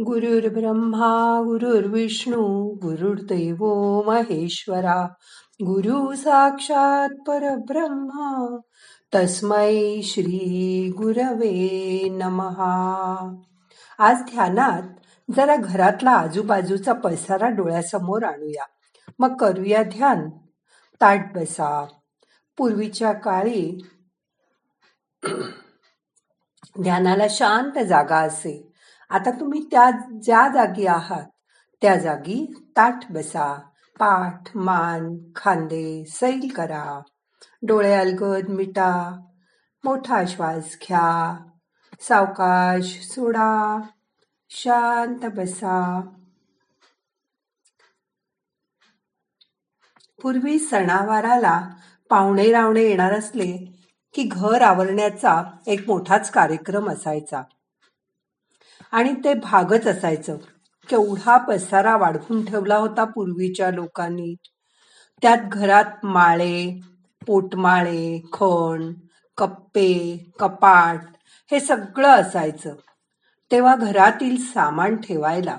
गुरुर्ब्रह्मा गुरुर्विष्णू गुरुर्दैव महेश्वरा. गुरु साक्षात परब्रह्मा तस्मै श्री गुरवे नमहा. आज ध्यानात जरा घरातला आजूबाजूचा पसारा डोळ्यासमोर आणूया. मग करूया ध्यान. ताट बसा. पूर्वीच्या काळी ध्यानाला शांत जागा असे. आता तुम्ही त्या ज्या जागी आहात त्या जागी ताठ बसा पाठ मान खांदे सैल करा. डोळे अलगद मिटा मोठा श्वास घ्या सावकाश सोडा शांत बसा. पूर्वी सणावाराला पाहुणे रावणे येणार असले की घर आवरण्याचा एक मोठाच कार्यक्रम असायचा. आणि ते भागच असायचं. केवढा पसारा वाढवून ठेवला होता पूर्वीच्या लोकांनी. त्यात घरात माळे पोटमाळे खण कप्पे कपाट हे सगळं असायचं. तेव्हा घरातील सामान ठेवायला.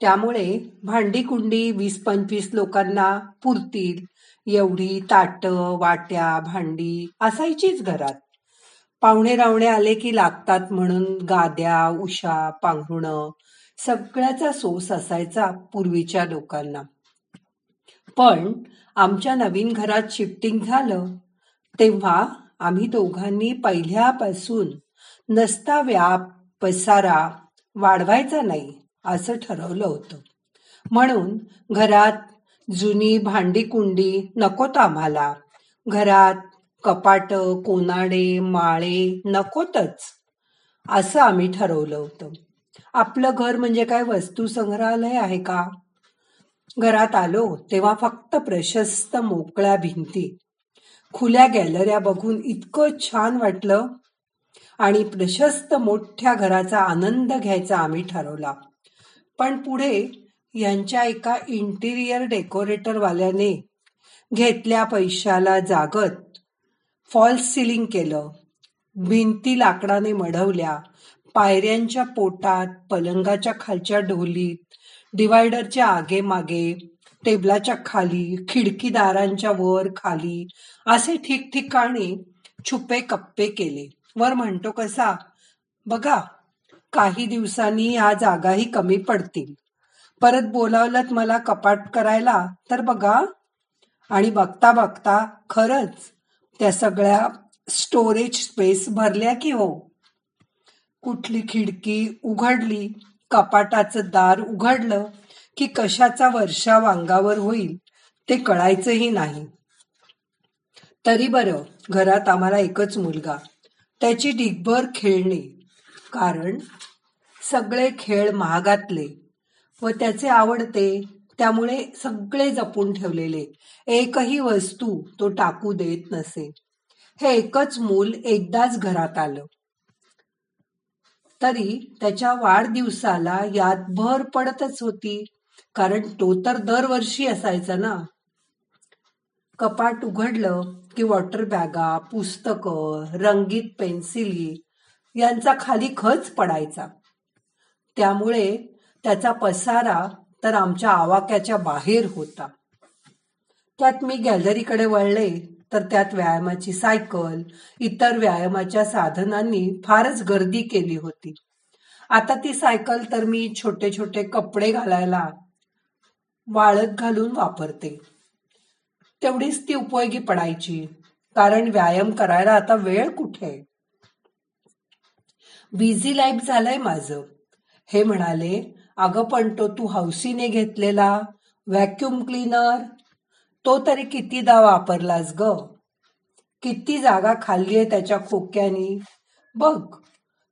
त्यामुळे भांडी कुंडी वीस पंचवीस लोकांना पुरतील. एवढी ताट वाट्या भांडी असायचीच घरात. पाहुणे रावणे आले की लागतात म्हणून गाद्या उशा पांघरुण सगळ्याचा सोस असायचा पूर्वीच्या लोकांना. पण आमच्या नवीन घरात शिफ्टिंग झालं तेव्हा आम्ही दोघांनी पहिल्यापासून नसता व्याप पसारा वाढवायचा नाही असं ठरवलं होतं. म्हणून घरात जुनी भांडी कुंडी नकोत आम्हाला. घरात कपाट कोनाडे माळे नकोतच असं आम्ही ठरवलं होतं. आपलं घर म्हणजे काय? वस्तू संग्रहालय आहे का? घरात आलो तेव्हा फक्त प्रशस्त मोकळ्या भिंती. खुल्या गॅलऱ्या बघून इतकं छान वाटलं आणि प्रशस्त मोठ्या घराचा आनंद घ्यायचा आम्ही ठरवला. पण पुढे यांच्या एका इंटिरियर डेकोरेटरवाल्याने घेतल्या पैशाला जागत फॉल्स सिलिंग केलं. भिंती लाकडाने मढवल्या. पायऱ्यांच्या पोटात पलंगाच्या खालच्या ढोलीत डिवायडरच्या आगे मागे टेबलाच्या खाली खिडकीदारांच्या वर खाली असे ठिकठिकाणी छुपे कप्पे केले. वर म्हणतो कसा? बघा काही दिवसांनी ह्या जागाही कमी पडतील. परत बोलावलत मला कपाट करायला तर बघा. आणि बघता बघता खरंच त्या सगळ्या स्टोरेज स्पेस भरल्या की हो. कुठली खिडकी उघडली कपाटाचं दार उघडलं की कशाचा वर्षा वांगावर होईल ते कळायचंही नाही. तरी बरं घरात आम्हाला एकच मुलगा. त्याची डिगभर खेळणी. कारण सगळे खेळ महागातले व त्याचे आवडते त्यामुळे सगळे जपून ठेवलेले. एकही वस्तू तो टाकू देत नसे. हे एकच मूल एकदाच घरात आलं. तरी त्याच्या वाढदिवसाला यात भर पडतच होती. कारण तो तर दरवर्षी असायचा ना. कपाट उघडलं की वॉटर बॅगा पुस्तकं रंगीत पेन्सिली यांचा खाली खच पडायचा. त्यामुळे त्याचा पसारा तर आमच्या आवाक्याच्या बाहेर होता. त्यात मी गॅलरीकडे वळले तर त्यात व्यायामाची सायकल इतर व्यायामाच्या साधनांनी फारच गर्दी केली होती. आता ती सायकल तर मी छोटे छोटे कपडे घालायला वाळत घालून वापरते. तेवढीच ती उपयोगी पडायची कारण व्यायाम करायला आता वेळ कुठे? बिझी लाईफ झालंय माझं. हे म्हणाले अगं पण तो तू हौसीने घेतलेला व्हॅक्युम क्लीनर. तो तरी कितीदा वापरलास ग? किती जागा खाल्लीये त्याच्या खोक्यानी? बघ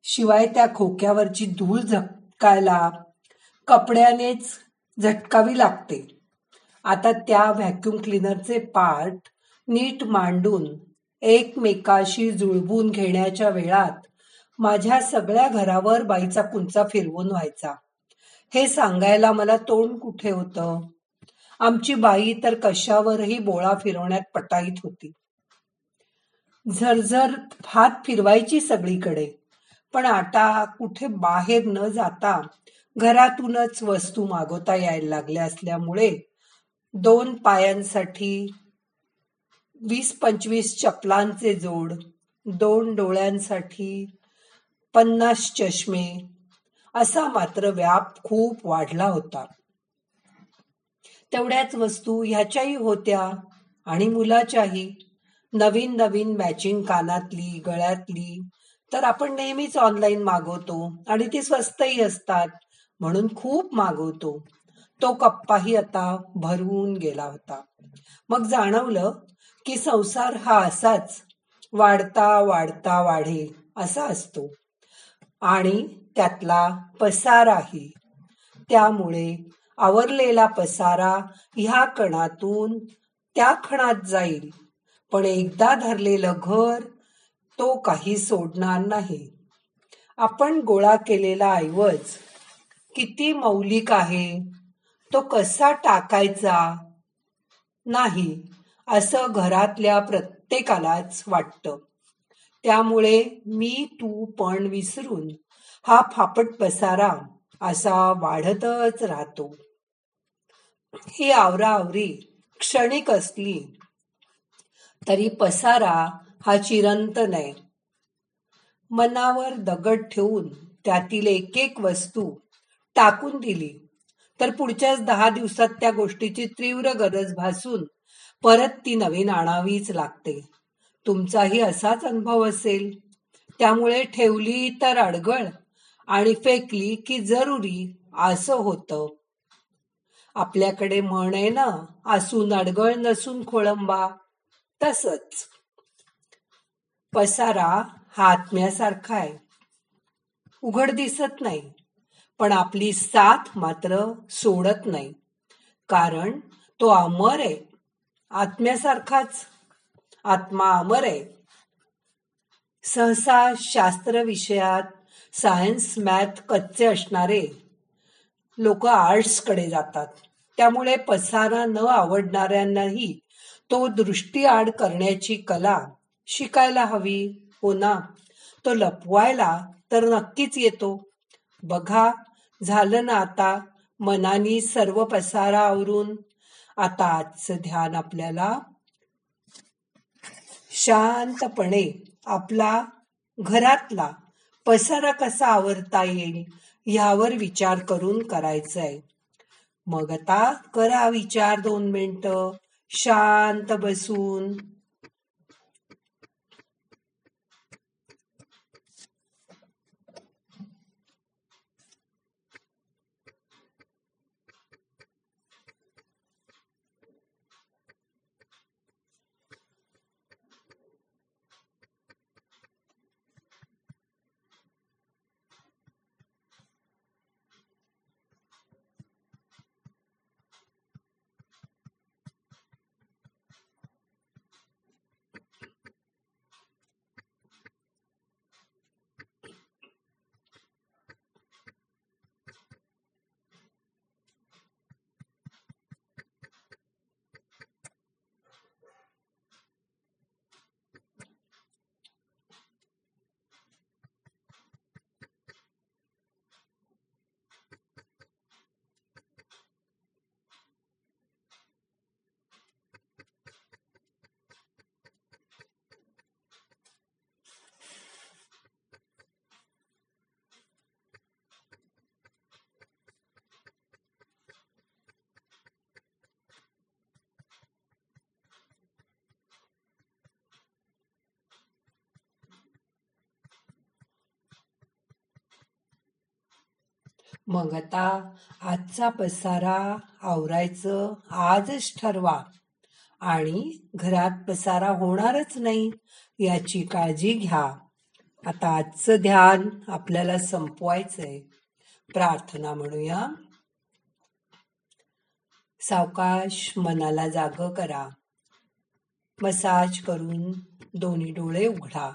शिवाय त्या खोक्यावरची धूळ झटकायला कपड्यानेच झटकावी लागते. आता त्या व्हॅक्युम क्लीनरचे पार्ट नीट मांडून एकमेकाशी जुळवून घेण्याच्या वेळात माझ्या सगळ्या घरावर बाईचा कुंचा फिरवून व्हायचा. हे सांगायला मला तोंड कुठे होतं? आमची बाई तर कशावरही बोळा फिरवण्यात पटाईत होती. झरझर हात फिरवायची सगळीकडे. पण आता कुठे बाहेर न जाता घरातूनच वस्तू मागवता यायला लागल्या असल्यामुळे दोन पायांसाठी वीस पंचवीस चपलांचे जोड दोन डोळ्यांसाठी पन्नास चष्मे असा मात्र व्याप खूप वाढला होता. तेवढ्याच वस्तू ह्याच्याही होत्या आणि मुलाच्याही. नवीन नवीन मॅचिंग कानातली गळ्यातली. तर आपण नेहमीच ऑनलाईन मागवतो आणि ती स्वस्तही असतात म्हणून खूप मागवतो. तो कप्पाही आता भरून गेला होता. मग जाणवलं की संसार हा असाच. वाढता वाढता वाढेल असा असतो. आणि त्यातला पसाराही. त्यामुळे आवरलेला पसारा ह्या कणातून त्या खणात जाईल. पण एकदा धरलेलं घर तो काही सोडणार नाही. आपण गोळा केलेला ऐवज किती मौलिक आहे? तो कसा टाकायचा? नाही असं घरातल्या प्रत्येकालाच वाटतं. त्यामुळे मी तू पण विसरून हा फापट पसारा असा वाढतच राहतो. ही आवराआवरी क्षणिक असली तरी पसारा हा चिरंत नाही. मनावर दगड ठेवून त्यातील एक एक वस्तू टाकून दिली तर पुढच्याच दहा दिवसात त्या गोष्टीची तीव्र गरज भासून परत ती नवीन आणावीच लागते. तुमचाही असाच अनुभव असेल. त्यामुळे ठेवली तर अडगळ आणि फेकली की जरुरी असं होतं. आपल्याकडे म्हण आहे ना असून अडगळ नसून खोळंबा. तसच. पसारा हा आत्म्यासारखा आहे. उघड दिसत नाही. पण आपली साथ मात्र सोडत नाही. कारण तो अमर आहे. आत्म्यासारखाच. आत्मा अमर आहे. सहसा शास्त्र विषयात सायन्स मॅथ कच्चे असणारे लोक आर्ट्सकडे जातात. त्यामुळे पसारा न आवडणाऱ्यांनाही तो दृष्टी आड करण्याची कला शिकायला हवी हो ना? तो लपवायला तर नक्कीच येतो. बघा झालं ना आता मनानी सर्व पसारा आवरून? आता आजचं ध्यान आपल्याला शांतपणे आपला घरातला पसारा कसा आवरता येईल यावर विचार करून करायचंय. मग आता करा विचार दोन मिनिट. शांत बसून. मग आता आजचा पसारा आवरायचं आजच ठरवा. आणि घरात पसारा होणारच नाही याची काळजी घ्या. आता आजचं ध्यान आपल्याला संपवायचंय. प्रार्थना म्हणूया. सावकाश मनाला जाग करा. मसाज करून दोन्ही डोळे उघडा.